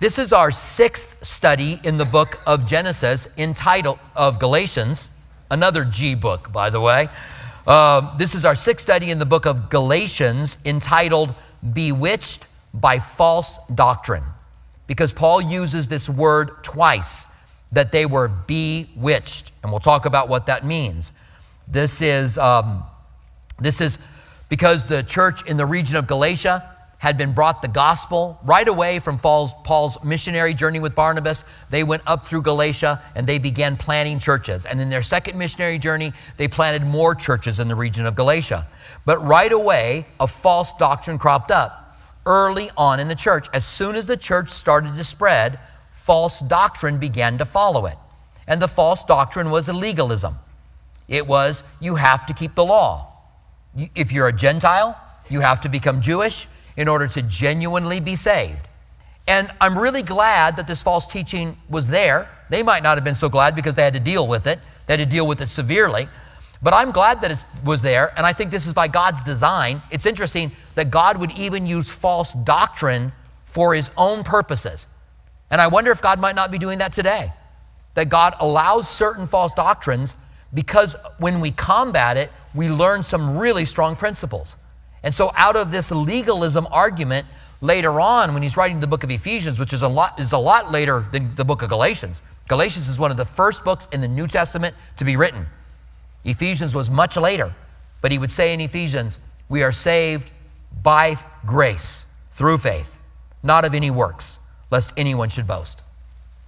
This is our sixth study in the book of Genesis, entitled of Galatians, another G book, by the way. Uh, this is our sixth study in the book of Galatians, entitled Bewitched by False Doctrine, because Paul uses this word twice that they were bewitched, and we'll talk about what that means. This is um, this is because the church in the region of Galatia had been brought the gospel right away from Paul's, missionary journey with Barnabas. They went up through Galatia and they began planting churches. And in their second missionary journey, they planted more churches in the region of Galatia. But right away, a false doctrine cropped up early on in the church. As soon as the church started to spread, false doctrine began to follow it. And the false doctrine was legalism. It was you have to keep the law. If you're a Gentile, you have to become Jewish in order to genuinely be saved. And I'm really glad that this false teaching was there. They might not have been so glad because they had to deal with it, they had to deal with it severely. But I'm glad that it was there, and I think this is by God's design. It's interesting that God would even use false doctrine for his own purposes. And I wonder if God might not be doing that today. That God allows certain false doctrines because when we combat it, we learn some really strong principles. And so, out of this legalism argument, later on, when he's writing the book of Ephesians, which is a lot, is a lot later than the book of Galatians, Galatians is one of the first books in the New Testament to be written. Ephesians was much later, but he would say in Ephesians, We are saved by grace through faith, not of any works, lest anyone should boast.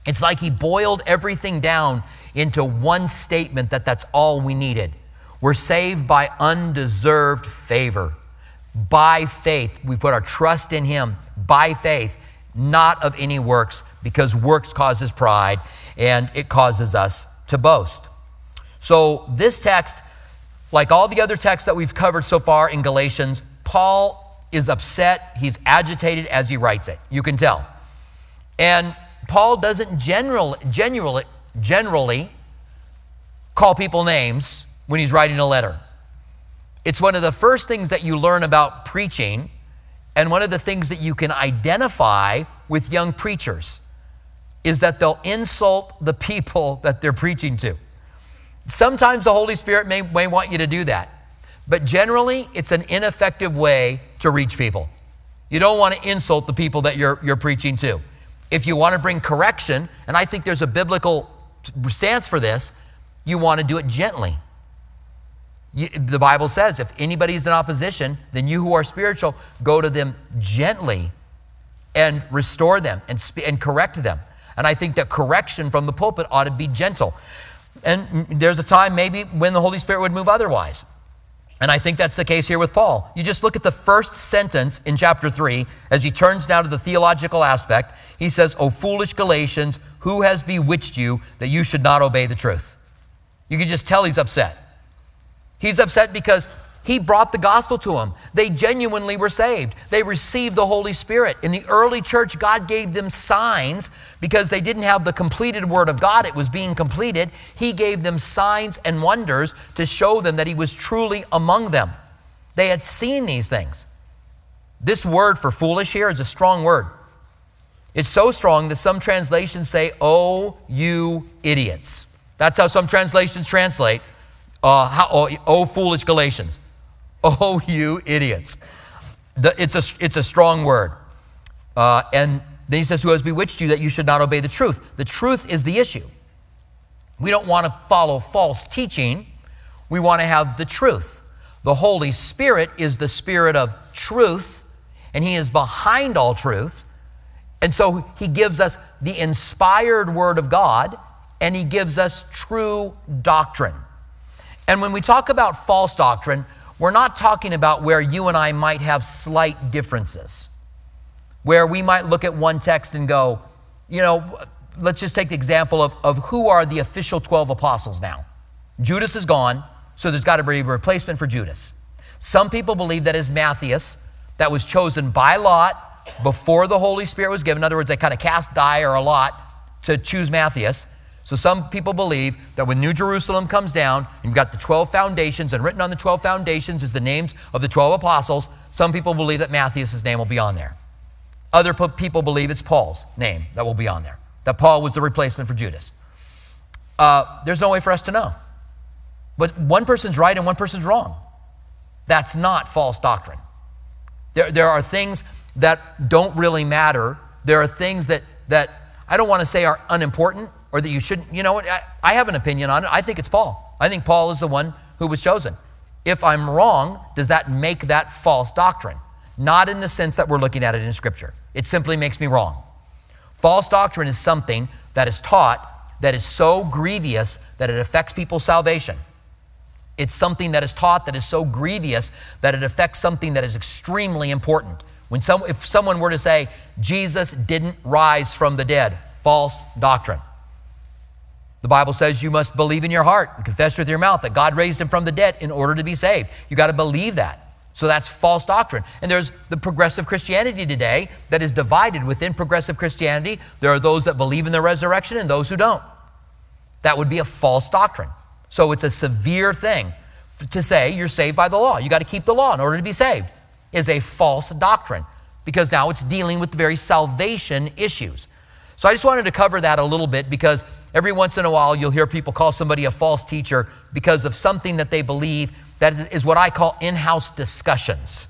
It's like he boiled everything down into one statement that that's all we needed. We're saved by undeserved favor by faith. We put our trust in Him by faith, not of any works, because works causes pride and it causes us to boast. So, this text, like all the other texts that we've covered so far in Galatians, Paul is upset. He's agitated as he writes it. You can tell. And Paul doesn't general, generally, generally call people names when he's writing a letter. It's one of the first things that you learn about preaching, and one of the things that you can identify with young preachers is that they'll insult the people that they're preaching to. Sometimes the Holy Spirit may, may want you to do that, but generally, it's an ineffective way to reach people. You don't want to insult the people that you're, you're preaching to. If you want to bring correction, and I think there's a biblical stance for this, you want to do it gently. The Bible says if anybody's in opposition, then you who are spiritual, go to them gently and restore them and, sp- and correct them. And I think that correction from the pulpit ought to be gentle. And there's a time maybe when the Holy Spirit would move otherwise. And I think that's the case here with Paul. You just look at the first sentence in chapter 3 as he turns now to the theological aspect. He says, O foolish Galatians, who has bewitched you that you should not obey the truth? You can just tell he's upset. He's upset because he brought the gospel to them. They genuinely were saved. They received the Holy Spirit. In the early church, God gave them signs because they didn't have the completed Word of God, it was being completed. He gave them signs and wonders to show them that He was truly among them. They had seen these things. This word for foolish here is a strong word. It's so strong that some translations say, Oh, you idiots. That's how some translations translate. Uh, how, oh, oh, foolish Galatians. Oh, you idiots. The, it's, a, it's a strong word. Uh, and then he says, Who has bewitched you that you should not obey the truth? The truth is the issue. We don't want to follow false teaching, we want to have the truth. The Holy Spirit is the Spirit of truth, and He is behind all truth. And so He gives us the inspired Word of God, and He gives us true doctrine. And when we talk about false doctrine, we're not talking about where you and I might have slight differences, where we might look at one text and go, you know, let's just take the example of, of who are the official 12 apostles now. Judas is gone, so there's got to be a replacement for Judas. Some people believe that is Matthias, that was chosen by lot before the Holy Spirit was given. In other words, they kind of cast die or a lot to choose Matthias. So some people believe that when New Jerusalem comes down, you've got the 12 foundations, and written on the 12 foundations is the names of the 12 apostles. Some people believe that Matthias' name will be on there. Other people believe it's Paul's name that will be on there, that Paul was the replacement for Judas. Uh, there's no way for us to know. But one person's right and one person's wrong. That's not false doctrine. There, there are things that don't really matter. There are things that, that I don't want to say are unimportant or that you shouldn't. You know what? I, I have an opinion on it. I think it's Paul. I think Paul is the one who was chosen. If I'm wrong, does that make that false doctrine? Not in the sense that we're looking at it in Scripture. It simply makes me wrong. False doctrine is something that is taught that is so grievous that it affects people's salvation. It's something that is taught that is so grievous that it affects something that is extremely important. When some, if someone were to say, Jesus didn't rise from the dead, false doctrine. The Bible says you must believe in your heart and confess with your mouth that God raised him from the dead in order to be saved. You got to believe that. So that's false doctrine. And there's the progressive Christianity today that is divided within progressive Christianity. There are those that believe in the resurrection and those who don't. That would be a false doctrine. So it's a severe thing to say you're saved by the law. You got to keep the law in order to be saved. Is a false doctrine because now it's dealing with the very salvation issues. So I just wanted to cover that a little bit because every once in a while you'll hear people call somebody a false teacher because of something that they believe that is what I call in house discussions.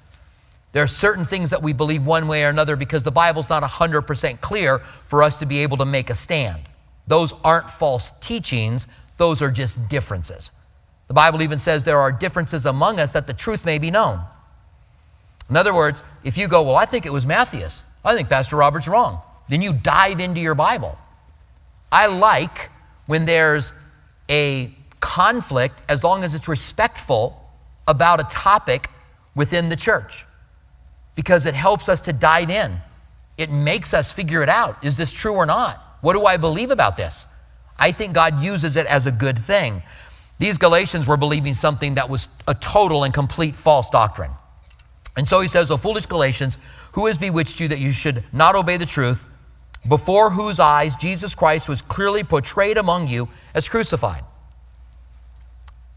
There are certain things that we believe one way or another because the Bible's not 100% clear for us to be able to make a stand. Those aren't false teachings, those are just differences. The Bible even says there are differences among us that the truth may be known. In other words, if you go, Well, I think it was Matthias, I think Pastor Robert's wrong, then you dive into your Bible. I like when there's a conflict as long as it's respectful about a topic within the church because it helps us to dive in. It makes us figure it out. Is this true or not? What do I believe about this? I think God uses it as a good thing. These Galatians were believing something that was a total and complete false doctrine. And so he says, O foolish Galatians, who has bewitched you that you should not obey the truth, before whose eyes Jesus Christ was clearly portrayed among you as crucified?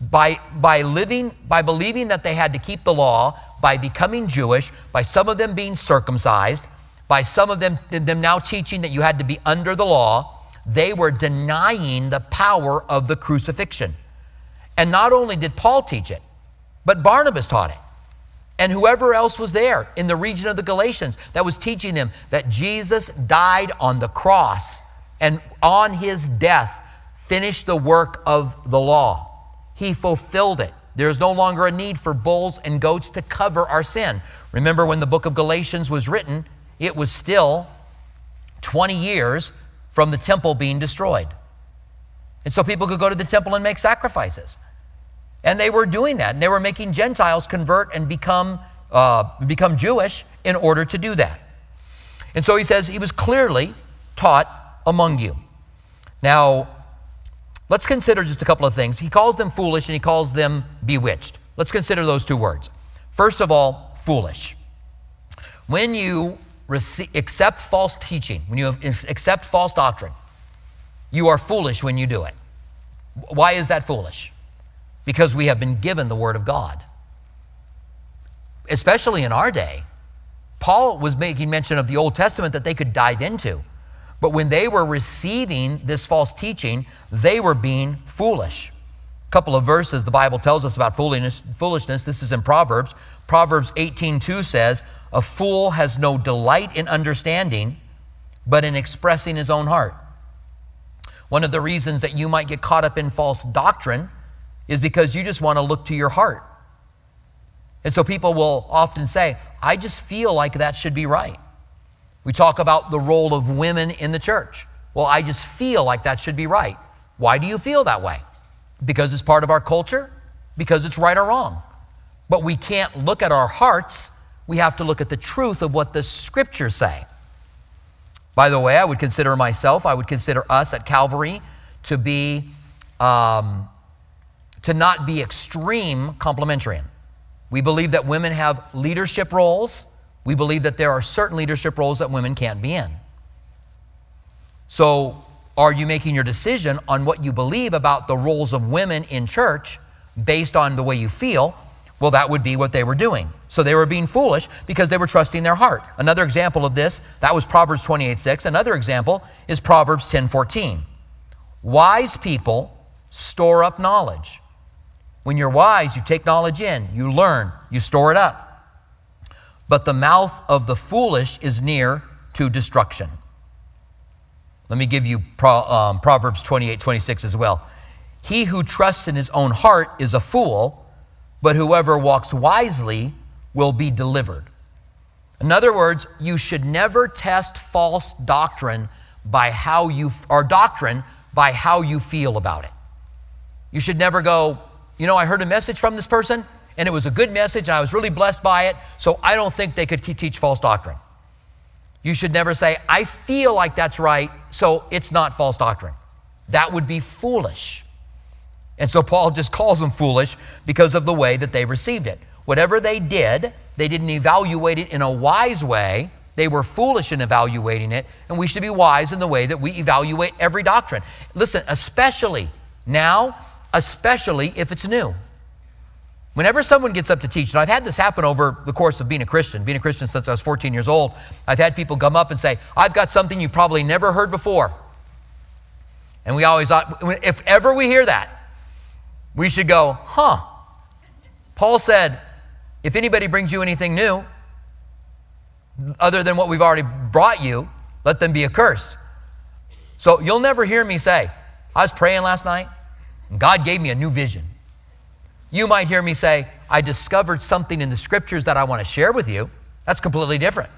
by, by living, by believing that they had to keep the law, by becoming Jewish, by some of them being circumcised, by some of them, them now teaching that you had to be under the law, they were denying the power of the crucifixion. And not only did Paul teach it, but Barnabas taught it. And whoever else was there in the region of the Galatians that was teaching them that Jesus died on the cross and on his death finished the work of the law. He fulfilled it. There is no longer a need for bulls and goats to cover our sin. Remember when the book of Galatians was written, it was still 20 years from the temple being destroyed. And so people could go to the temple and make sacrifices. And they were doing that. And they were making Gentiles convert and become, uh, become Jewish in order to do that. And so he says he was clearly taught among you. Now, Let's consider just a couple of things. He calls them foolish and he calls them bewitched. Let's consider those two words. First of all, foolish. When you accept false teaching, when you accept false doctrine, you are foolish when you do it. Why is that foolish? Because we have been given the Word of God. Especially in our day, Paul was making mention of the Old Testament that they could dive into. But when they were receiving this false teaching, they were being foolish. A couple of verses the Bible tells us about foolishness. foolishness. This is in Proverbs. Proverbs 18:2 says, "A fool has no delight in understanding, but in expressing his own heart." One of the reasons that you might get caught up in false doctrine is because you just want to look to your heart. And so people will often say, I just feel like that should be right. We talk about the role of women in the church. Well, I just feel like that should be right. Why do you feel that way? Because it's part of our culture? Because it's right or wrong. But we can't look at our hearts. We have to look at the truth of what the scriptures say. By the way, I would consider myself, I would consider us at Calvary to be, um, to not be extreme complementarian. We believe that women have leadership roles we believe that there are certain leadership roles that women can't be in. So, are you making your decision on what you believe about the roles of women in church based on the way you feel? Well, that would be what they were doing. So they were being foolish because they were trusting their heart. Another example of this, that was Proverbs 28 6. Another example is Proverbs 10 14. Wise people store up knowledge. When you're wise, you take knowledge in, you learn, you store it up. But the mouth of the foolish is near to destruction. Let me give you Pro, um, Proverbs 28 26 as well. He who trusts in his own heart is a fool but whoever walks wisely will be delivered. In other words, you should never test false doctrine by how you, or doctrine by how you feel about it. You should never go, you know, I heard a message from this person and it was a good message I was really blessed by it, so I don't think they could teach false doctrine. You should never say, I feel like that's right, so it's not false doctrine. That would be foolish. And so Paul just calls them foolish because of the way that they received it. Whatever they did, they didn't evaluate it in a wise way. They were foolish in evaluating it, and we should be wise in the way that we evaluate every doctrine. Listen, especially now, especially if it's new. Whenever someone gets up to teach, and I've had this happen over the course of being a Christian, being a Christian since I was 14 years old, I've had people come up and say, I've got something you've probably never heard before. And we always thought, if ever we hear that, we should go, huh. Paul said, if anybody brings you anything new, other than what we've already brought you, let them be accursed. So you'll never hear me say, I was praying last night, God gave me a new vision. You might hear me say, I discovered something in the scriptures that I want to share with you. That's completely different.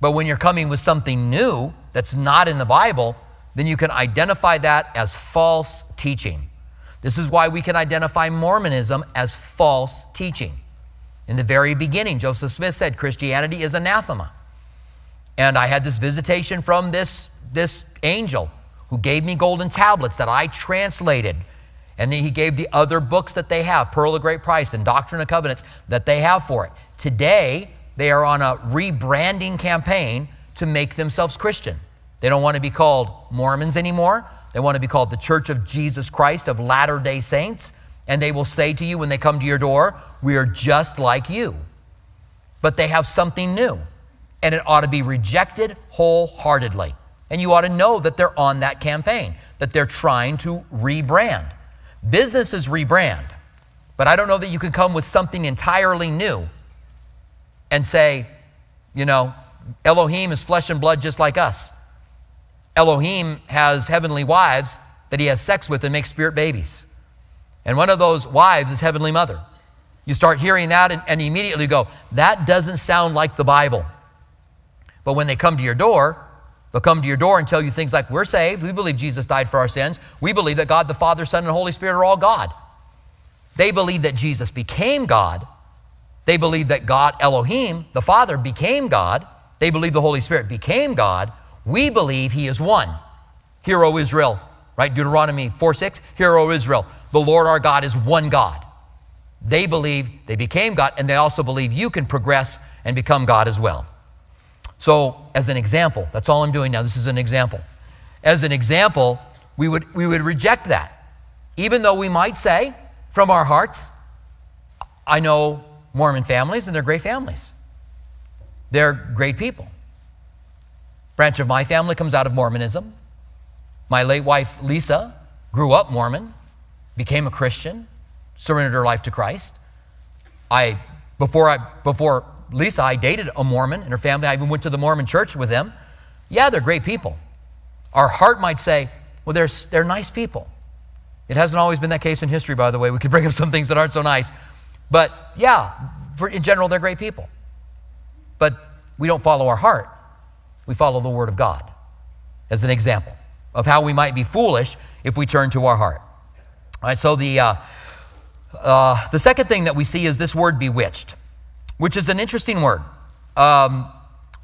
But when you're coming with something new that's not in the Bible, then you can identify that as false teaching. This is why we can identify Mormonism as false teaching. In the very beginning, Joseph Smith said Christianity is anathema. And I had this visitation from this, this angel who gave me golden tablets that I translated. And then he gave the other books that they have, Pearl of Great Price and Doctrine and Covenants, that they have for it. Today, they are on a rebranding campaign to make themselves Christian. They don't want to be called Mormons anymore. They want to be called the Church of Jesus Christ of Latter day Saints. And they will say to you when they come to your door, We are just like you. But they have something new. And it ought to be rejected wholeheartedly. And you ought to know that they're on that campaign, that they're trying to rebrand. Businesses rebrand. But I don't know that you can come with something entirely new and say, you know, Elohim is flesh and blood just like us. Elohim has heavenly wives that he has sex with and makes spirit babies. And one of those wives is Heavenly Mother. You start hearing that and, and immediately go, that doesn't sound like the Bible. But when they come to your door, they'll come to your door and tell you things like, We're saved. We believe Jesus died for our sins. We believe that God the Father, Son, and Holy Spirit are all God. They believe that Jesus became God. They believe that God, Elohim, the Father, became God. They believe the Holy Spirit became God. We believe he is one. Hear, O Israel, right? Deuteronomy 4 6. Hear, O Israel, the Lord our God is one God. They believe they became God, and they also believe you can progress and become God as well. So, as an example, that's all I'm doing now. This is an example. As an example, we would, we would reject that. Even though we might say from our hearts, I know Mormon families, and they're great families. They're great people branch of my family comes out of Mormonism. My late wife, Lisa, grew up Mormon, became a Christian, surrendered her life to Christ. I, before, I, before Lisa, I dated a Mormon and her family. I even went to the Mormon church with them. Yeah, they're great people. Our heart might say, well, they're, they're nice people. It hasn't always been that case in history, by the way. We could bring up some things that aren't so nice. But yeah, for, in general, they're great people. But we don't follow our heart we follow the Word of God as an example of how we might be foolish if we turn to our heart. All right, so the, uh, uh, the second thing that we see is this word bewitched, which is an interesting word. Um,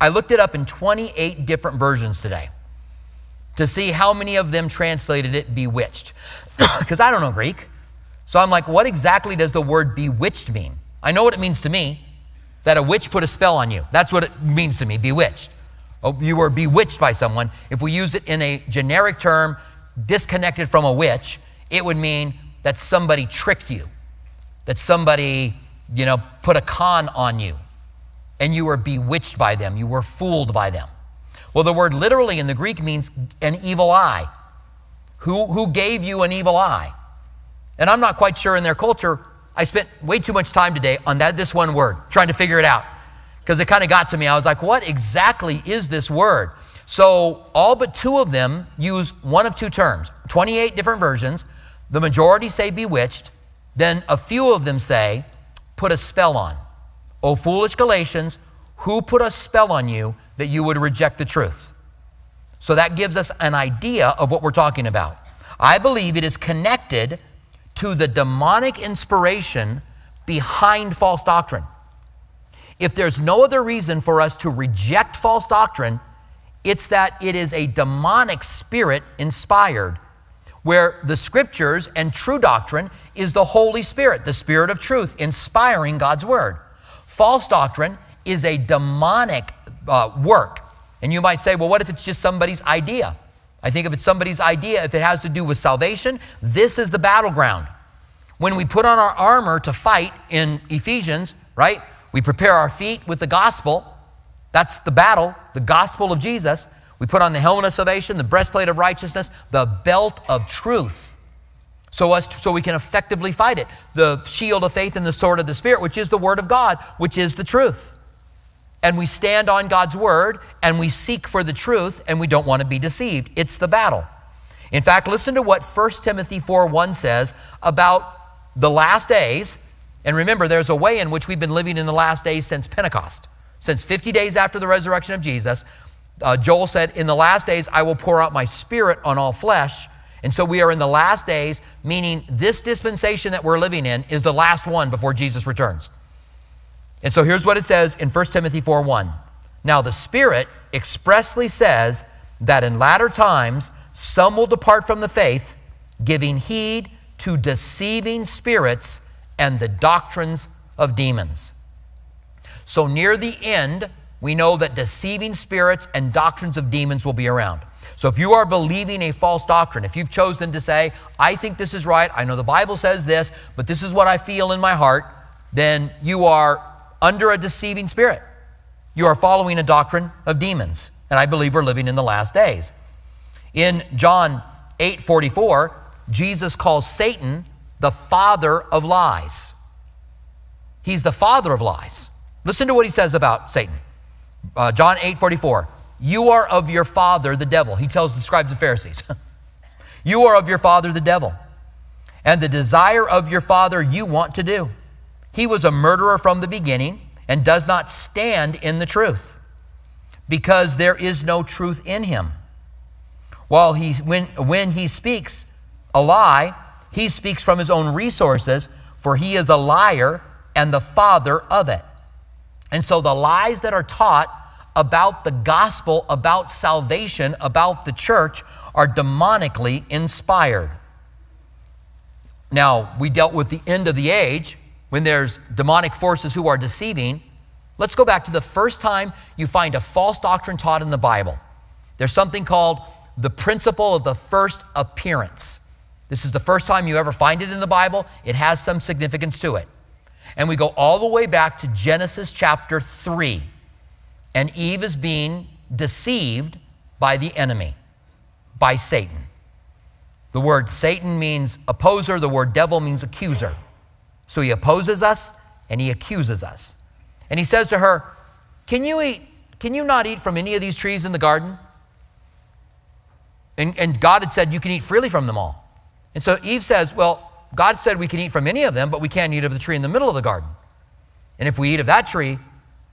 I looked it up in 28 different versions today to see how many of them translated it bewitched. Because I don't know Greek. So I'm like, what exactly does the word bewitched mean? I know what it means to me that a witch put a spell on you. That's what it means to me, bewitched. Oh, you were bewitched by someone. If we use it in a generic term, disconnected from a witch, it would mean that somebody tricked you, that somebody you know, put a con on you and you were bewitched by them, you were fooled by them. Well, the word literally in the Greek means an evil eye. Who, who gave you an evil eye? And I'm not quite sure in their culture. I spent way too much time today on that this one word, trying to figure it out. Because it kind of got to me. I was like, what exactly is this word? So all but two of them use one of two terms. 28 different versions. The majority say bewitched. Then a few of them say, put a spell on. O foolish Galatians, who put a spell on you that you would reject the truth. So that gives us an idea of what we're talking about. I believe it is connected to the demonic inspiration behind false doctrine. If there's no other reason for us to reject false doctrine, it's that it is a demonic spirit inspired, where the scriptures and true doctrine is the Holy Spirit, the Spirit of truth, inspiring God's word. False doctrine is a demonic uh, work. And you might say, well, what if it's just somebody's idea? I think if it's somebody's idea, if it has to do with salvation, this is the battleground. When we put on our armor to fight in Ephesians, right? We prepare our feet with the gospel. That's the battle, the gospel of Jesus. We put on the helmet of salvation, the breastplate of righteousness, the belt of truth. So, us, so we can effectively fight it. The shield of faith and the sword of the Spirit, which is the word of God, which is the truth and we stand on God's word and we seek for the truth and we don't want to be deceived. It's the battle. In fact, listen to what 1 Timothy 4 1 says about the last days. And remember, there's a way in which we've been living in the last days since Pentecost. Since 50 days after the resurrection of Jesus, uh, Joel said, In the last days, I will pour out my spirit on all flesh. And so we are in the last days, meaning this dispensation that we're living in is the last one before Jesus returns. And so here's what it says in 1 Timothy 4 1. Now the Spirit expressly says that in latter times some will depart from the faith, giving heed to deceiving spirits and the doctrines of demons. So near the end, we know that deceiving spirits and doctrines of demons will be around. So if you are believing a false doctrine, if you've chosen to say, I think this is right, I know the Bible says this, but this is what I feel in my heart, then you are under a deceiving spirit. You are following a doctrine of demons. And I believe we're living in the last days. In John 8 44, Jesus calls Satan the father of lies. He's the father of lies. Listen to what he says about Satan. Uh, John 8 44. You are of your father, the devil. He tells the scribes and Pharisees. you are of your father, the devil. And the desire of your father you want to do. He was a murderer from the beginning and does not stand in the truth because there is no truth in him. While he, when, when he speaks a lie, he speaks from his own resources, for he is a liar and the father of it. And so the lies that are taught about the gospel, about salvation, about the church are demonically inspired. Now, we dealt with the end of the age when there's demonic forces who are deceiving, let's go back to the first time you find a false doctrine taught in the Bible. There's something called the principle of the first appearance. This is the first time you ever find it in the Bible. It has some significance to it. And we go all the way back to Genesis chapter 3. And Eve is being deceived by the enemy, by Satan. The word Satan means opposer, the word devil means accuser. So he opposes us and he accuses us. And he says to her, Can you eat? Can you not eat from any of these trees in the garden? And, and God had said, You can eat freely from them all. And so Eve says, Well, God said we can eat from any of them, but we can't eat of the tree in the middle of the garden. And if we eat of that tree,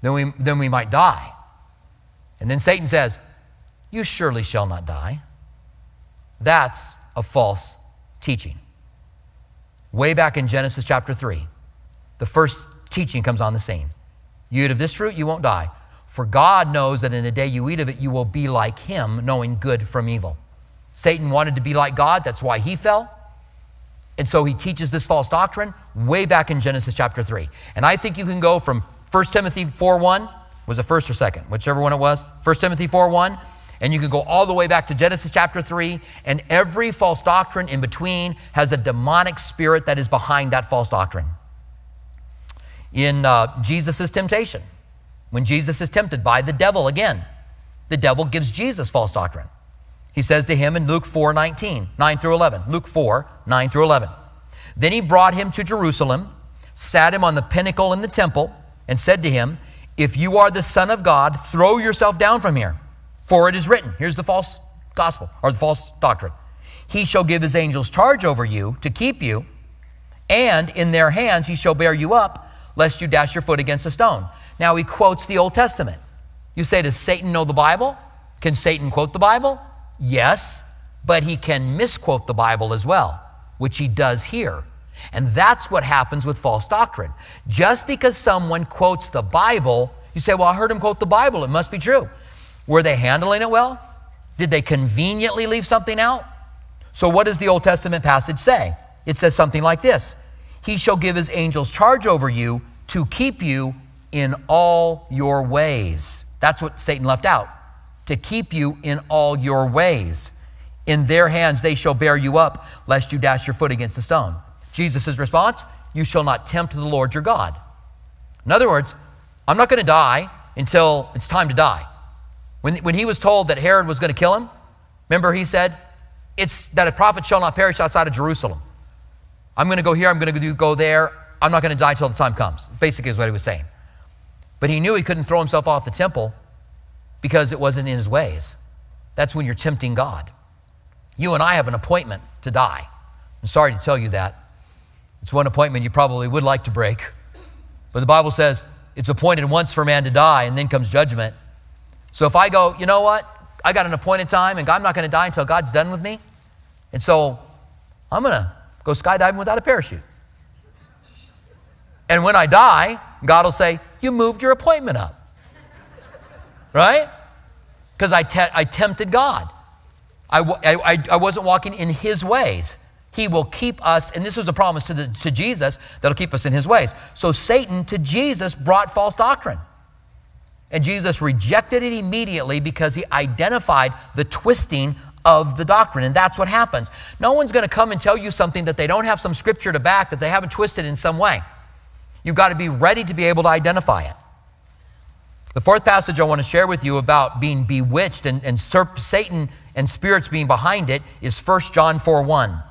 then we, then we might die. And then Satan says, You surely shall not die. That's a false teaching way back in Genesis chapter 3. The first teaching comes on the scene. You eat of this fruit, you won't die. For God knows that in the day you eat of it, you will be like him, knowing good from evil. Satan wanted to be like God, that's why he fell. And so he teaches this false doctrine way back in Genesis chapter 3. And I think you can go from 1 Timothy 4 1, was it first or second? Whichever one it was. 1 Timothy 4 1 and you can go all the way back to Genesis chapter 3, and every false doctrine in between has a demonic spirit that is behind that false doctrine. in uh, Jesus' temptation. When Jesus is tempted by the devil again, the devil gives Jesus false doctrine. He says to him in Luke 4 19, 9 through 11. Luke 4 9 through 11. Then he brought him to Jerusalem, sat him on the pinnacle in the temple, and said to him, If you are the Son of God, throw yourself down from here, for it is written. Here's the false gospel or the false doctrine. He shall give his angels charge over you to keep you, and in their hands he shall bear you up, lest you dash your foot against a stone. Now he quotes the Old Testament. You say, Does Satan know the Bible? Can Satan quote the Bible? Yes, but he can misquote the Bible as well, which he does here. And that's what happens with false doctrine. Just because someone quotes the Bible, you say, Well, I heard him quote the Bible, it must be true. Were they handling it well? Did they conveniently leave something out? So, what does the Old Testament passage say? It says something like this He shall give his angels charge over you to keep you in all your ways. That's what Satan left out to keep you in all your ways. In their hands they shall bear you up, lest you dash your foot against a stone. Jesus' response You shall not tempt the Lord your God. In other words, I'm not going to die until it's time to die. When, when he was told that Herod was going to kill him, remember he said, It's that a prophet shall not perish outside of Jerusalem. I'm going to go here, I'm going to go there. I'm not going to die till the time comes. Basically, is what he was saying. But he knew he couldn't throw himself off the temple because it wasn't in his ways. That's when you're tempting God. You and I have an appointment to die. I'm sorry to tell you that. It's one appointment you probably would like to break. But the Bible says it's appointed once for man to die, and then comes judgment. So if I go, you know what? I got an appointed time, and I'm not going to die until God's done with me. And so I'm going to go skydiving without a parachute. And when I die, God will say, You moved your appointment up right? Because I, te- I tempted God. I, w- I, I wasn't walking in His ways. He will keep us, and this was a promise to, the, to Jesus that'll keep us in His ways. So Satan to Jesus brought false doctrine. And Jesus rejected it immediately because he identified the twisting of the doctrine. And that's what happens. No one's going to come and tell you something that they don't have some scripture to back, that they haven't twisted in some way. You've got to be ready to be able to identify it. The fourth passage I want to share with you about being bewitched and, and Satan and spirits being behind it is 1 John 4 1.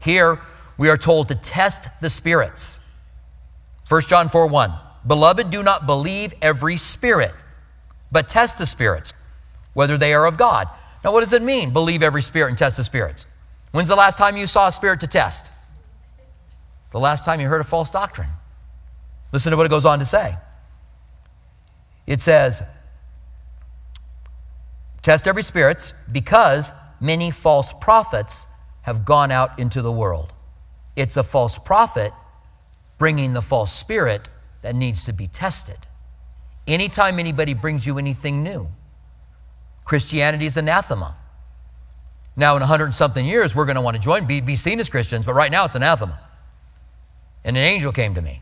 Here we are told to test the spirits. 1 John 4 1. Beloved, do not believe every spirit, but test the spirits, whether they are of God. Now, what does it mean, believe every spirit and test the spirits? When's the last time you saw a spirit to test? The last time you heard a false doctrine. Listen to what it goes on to say. It says, Test every spirit because many false prophets have gone out into the world. It's a false prophet bringing the false spirit that needs to be tested. Anytime anybody brings you anything new, Christianity is anathema. Now, in 100 something years, we're going to want to join, be, be seen as Christians, but right now it's anathema. And an angel came to me.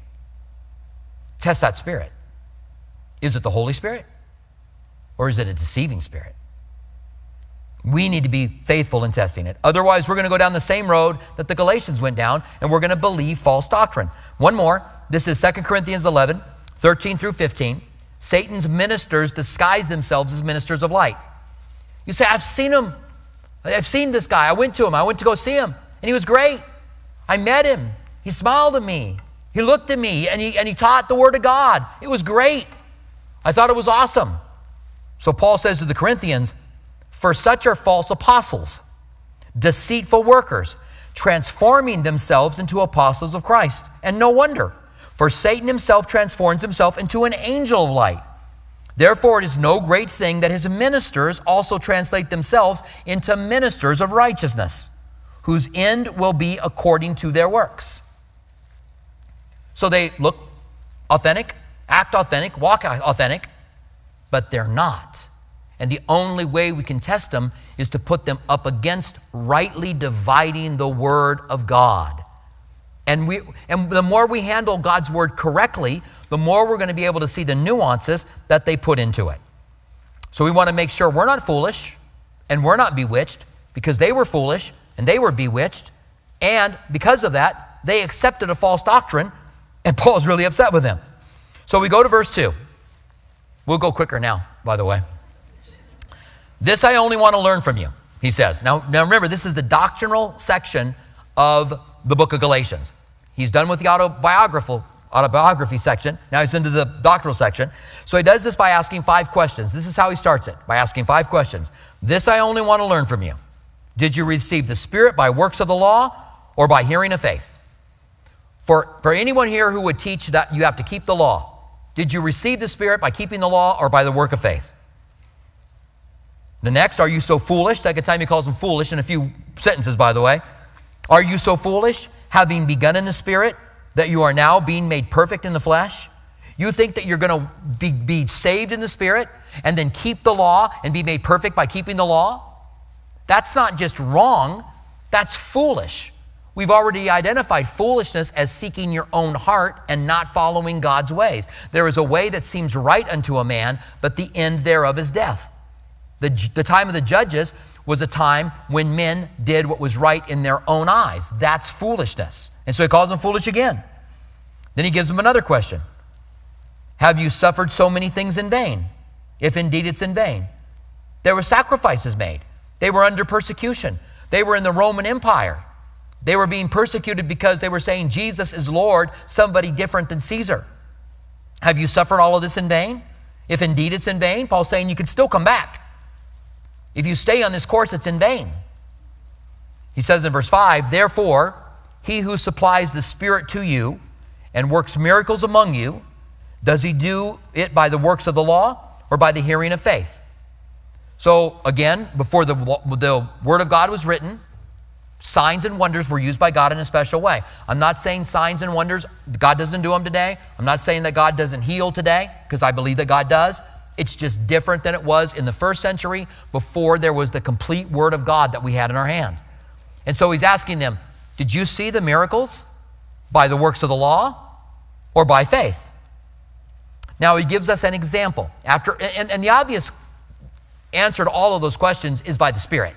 Test that spirit. Is it the Holy Spirit? Or is it a deceiving spirit? We need to be faithful in testing it. Otherwise, we're going to go down the same road that the Galatians went down, and we're going to believe false doctrine. One more. This is 2 Corinthians 11, 13 through 15. Satan's ministers disguise themselves as ministers of light. You say, I've seen him. I've seen this guy. I went to him. I went to go see him, and he was great. I met him. He smiled at me. He looked at me, and he, and he taught the Word of God. It was great. I thought it was awesome. So Paul says to the Corinthians, For such are false apostles, deceitful workers, transforming themselves into apostles of Christ. And no wonder, for Satan himself transforms himself into an angel of light. Therefore, it is no great thing that his ministers also translate themselves into ministers of righteousness, whose end will be according to their works. So they look authentic, act authentic, walk authentic, but they're not. And the only way we can test them is to put them up against rightly dividing the Word of God. And, we, and the more we handle God's Word correctly, the more we're going to be able to see the nuances that they put into it. So we want to make sure we're not foolish and we're not bewitched because they were foolish and they were bewitched. And because of that, they accepted a false doctrine And Paul's really upset with them. So we go to verse 2. We'll go quicker now, by the way. This I only want to learn from you, he says. Now, now remember, this is the doctrinal section of the book of Galatians. He's done with the autobiographical autobiography section. Now he's into the doctoral section. So he does this by asking five questions. This is how he starts it by asking five questions. This I only want to learn from you. Did you receive the Spirit by works of the law or by hearing of faith? For, for anyone here who would teach that you have to keep the law, did you receive the Spirit by keeping the law or by the work of faith? The next, are you so foolish? Second time he calls them foolish in a few sentences, by the way. Are you so foolish, having begun in the Spirit, that you are now being made perfect in the flesh? You think that you're going to be, be saved in the Spirit and then keep the law and be made perfect by keeping the law? That's not just wrong, that's foolish. We've already identified foolishness as seeking your own heart and not following God's ways. There is a way that seems right unto a man, but the end thereof is death. The, the time of the judges was a time when men did what was right in their own eyes. That's foolishness. And so he calls them foolish again. Then he gives them another question Have you suffered so many things in vain? If indeed it's in vain. There were sacrifices made, they were under persecution, they were in the Roman Empire. They were being persecuted because they were saying Jesus is Lord, somebody different than Caesar. Have you suffered all of this in vain? If indeed it's in vain, Paul's saying you could still come back. If you stay on this course, it's in vain. He says in verse 5 Therefore, he who supplies the Spirit to you and works miracles among you, does he do it by the works of the law or by the hearing of faith? So, again, before the, the Word of God was written, signs and wonders were used by God in a special way. I'm not saying signs and wonders, God doesn't do them today. I'm not saying that God doesn't heal today, because I believe that God does. It's just different than it was in the first century before there was the complete Word of God that we had in our hand. And so he's asking them, Did you see the miracles by the works of the law or by faith? Now he gives us an example. After, and, and the obvious answer to all of those questions is by the Spirit,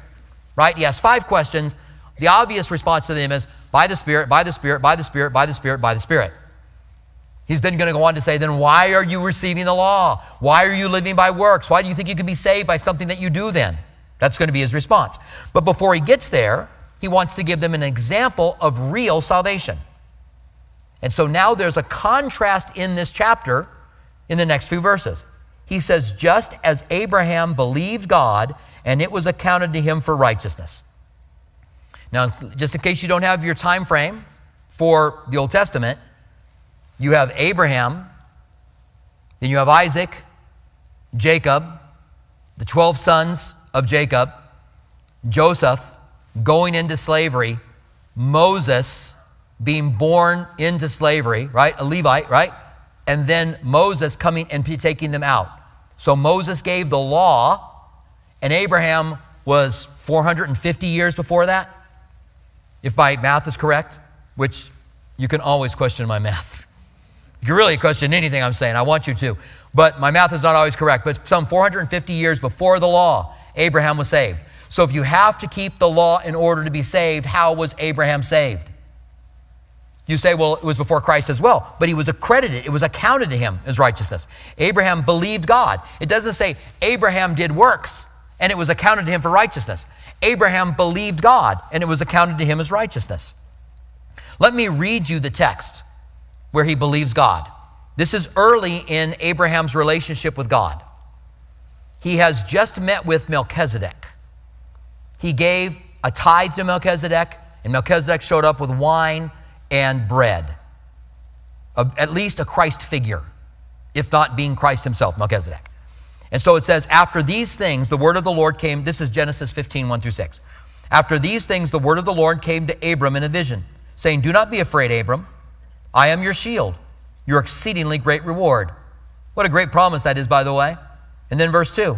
right? He has five questions. The obvious response to them is by the Spirit, by the Spirit, by the Spirit, by the Spirit, by the Spirit. He's then going to go on to say, then why are you receiving the law? Why are you living by works? Why do you think you can be saved by something that you do then? That's going to be his response. But before he gets there, he wants to give them an example of real salvation. And so now there's a contrast in this chapter in the next few verses. He says, just as Abraham believed God and it was accounted to him for righteousness. Now, just in case you don't have your time frame for the Old Testament, you have Abraham, then you have Isaac, Jacob, the 12 sons of Jacob, Joseph going into slavery, Moses being born into slavery, right? A Levite, right? And then Moses coming and taking them out. So Moses gave the law, and Abraham was 450 years before that, if my math is correct, which you can always question my math. You really question anything I'm saying. I want you to. But my math is not always correct. But some 450 years before the law, Abraham was saved. So if you have to keep the law in order to be saved, how was Abraham saved? You say, well, it was before Christ as well, but he was accredited, it was accounted to him as righteousness. Abraham believed God. It doesn't say Abraham did works and it was accounted to him for righteousness. Abraham believed God and it was accounted to him as righteousness. Let me read you the text where he believes God. This is early in Abraham's relationship with God. He has just met with Melchizedek. He gave a tithe to Melchizedek, and Melchizedek showed up with wine and bread, at least a Christ figure, if not being Christ himself, Melchizedek. And so it says, After these things, the word of the Lord came. This is Genesis 15, 1 through 6. After these things, the word of the Lord came to Abram in a vision, saying, Do not be afraid, Abram. I am your shield, your exceedingly great reward. What a great promise that is, by the way. And then verse 2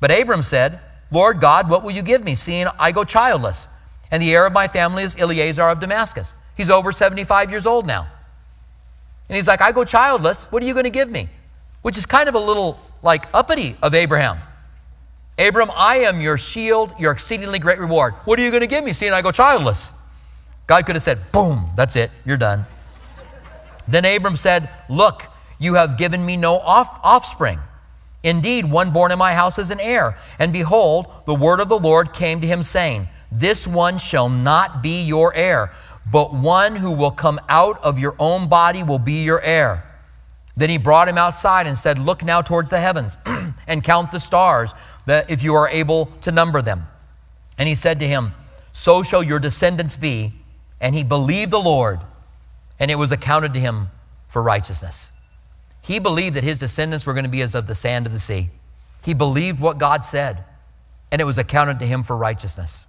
But Abram said, Lord God, what will you give me, seeing I go childless? And the heir of my family is Eliezer of Damascus. He's over 75 years old now. And he's like, I go childless. What are you going to give me? Which is kind of a little like uppity of Abraham. Abram, I am your shield, your exceedingly great reward. What are you going to give me, seeing I go childless? God could have said, boom, that's it, you're done. Then Abram said, Look, you have given me no off- offspring. Indeed, one born in my house is an heir. And behold, the word of the Lord came to him, saying, This one shall not be your heir, but one who will come out of your own body will be your heir. Then he brought him outside and said, Look now towards the heavens and count the stars, that if you are able to number them. And he said to him, So shall your descendants be. And he believed the Lord, and it was accounted to him for righteousness. He believed that his descendants were going to be as of the sand of the sea. He believed what God said, and it was accounted to him for righteousness.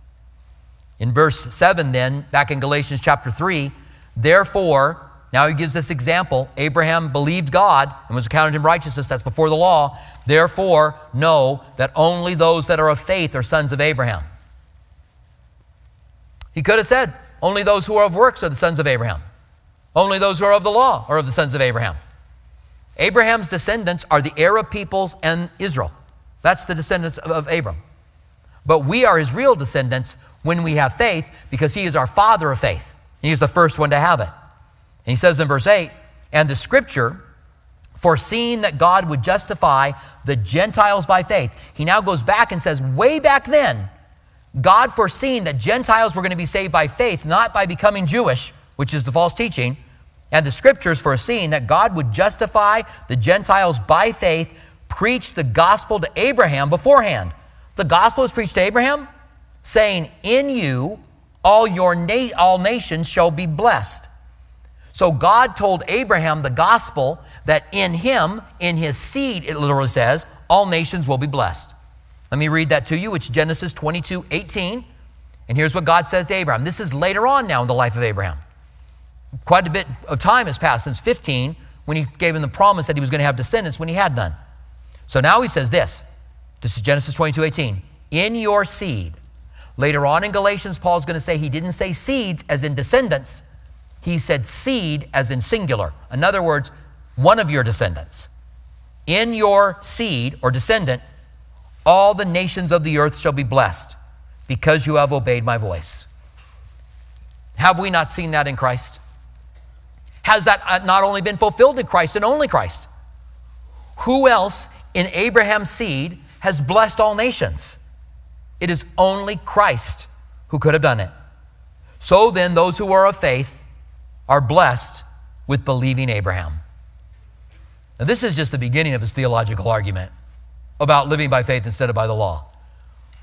In verse 7, then, back in Galatians chapter 3, therefore, now he gives this example Abraham believed God and was accounted him righteousness. That's before the law. Therefore, know that only those that are of faith are sons of Abraham. He could have said, only those who are of works are the sons of Abraham. Only those who are of the law are of the sons of Abraham. Abraham's descendants are the Arab peoples and Israel. That's the descendants of, Abram. But we are his real descendants when we have faith because he is our father of faith. He's the first one to have it. And he says in verse 8, and the scripture, foreseeing that God would justify the Gentiles by faith. He now goes back and says, way back then, God foreseeing that Gentiles were going to be saved by faith, not by becoming Jewish, which is the false teaching, and the scriptures foreseeing that God would justify the Gentiles by faith, preached the gospel to Abraham beforehand. The gospel is preached to Abraham, saying, In you all your na- all nations shall be blessed. So God told Abraham the gospel that in him, in his seed, it literally says, all nations will be blessed. Let me read that to you. It's Genesis 22, 18. And here's what God says to Abraham. This is later on now in the life of Abraham quite a bit of time has passed since 15 when he gave him the promise that he was going to have descendants when he had none. So now he says this. This is Genesis 22 18. In your seed. Later on in Galatians, Paul's going to say he didn't say seeds as in descendants, he said seed as in singular. In other words, one of your descendants. In your seed or descendant, all the nations of the earth shall be blessed because you have obeyed my voice. Have we not seen that in Christ? Has that uh, not only been fulfilled in Christ and only Christ? Who else in Abraham's seed has blessed all nations? It is only Christ who could have done it. So then, those who are of faith are blessed with believing Abraham. Now, this is just the beginning of his theological argument about living by faith instead of by the law.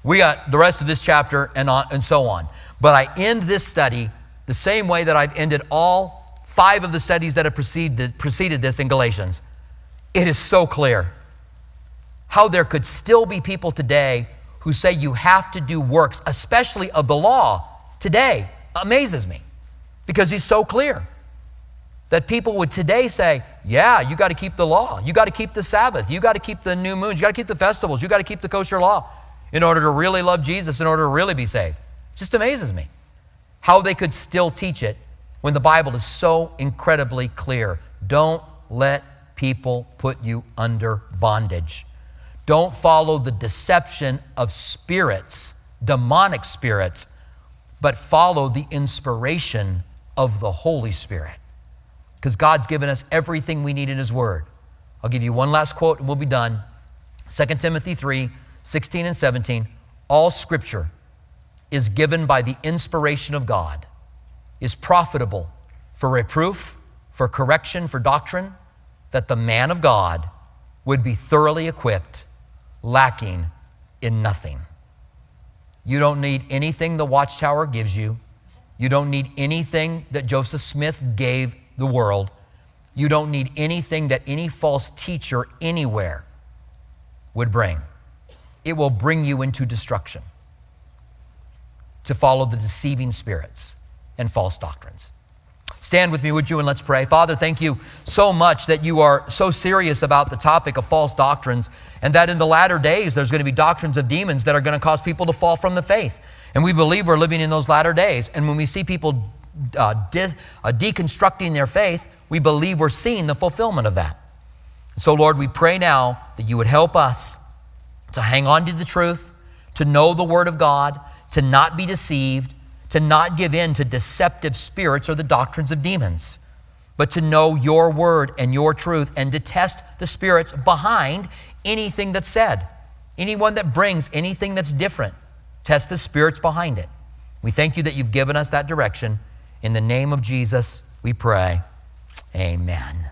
We got the rest of this chapter and, on, and so on. But I end this study the same way that I've ended all five of the studies that have preceded, preceded this in Galatians, it is so clear how there could still be people today who say you have to do works, especially of the law, today. Amazes me because he's so clear that people would today say, Yeah, you got to keep the law. You got to keep the Sabbath. You got to keep the new moons. You got to keep the festivals. You got to keep the kosher law in order to really love Jesus, in order to really be saved. It just amazes me how they could still teach it when the Bible is so incredibly clear. Don't let people put you under bondage. Don't follow the deception of spirits, demonic spirits, but follow the inspiration of the Holy Spirit. Because God's given us everything we need in His Word. I'll give you one last quote and we'll be done. 2 Timothy 3 16 and 17. All scripture is given by the inspiration of God is profitable for reproof, for correction, for doctrine, that the man of God would be thoroughly equipped, lacking in nothing. You don't need anything the Watchtower gives you. You don't need anything that Joseph Smith gave the world. You don't need anything that any false teacher anywhere would bring. It will bring you into destruction to follow the deceiving spirits and false doctrines. Stand with me, would you, and let's pray. Father, thank you so much that you are so serious about the topic of false doctrines, and that in the latter days there's going to be doctrines of demons that are going to cause people to fall from the faith. And we believe we're living in those latter days. And when we see people uh, de- uh, deconstructing their faith, we believe we're seeing the fulfillment of that. So, Lord, we pray now that you would help us to hang on to the truth, to know the Word of God, to not be deceived, to not give in to deceptive spirits or the doctrines of demons. but to know your word and your truth and to test the spirits behind anything that's said. Anyone that brings anything that's different, test the spirits behind it. We thank you that you've given us that direction. In the name of Jesus, we pray. Amen.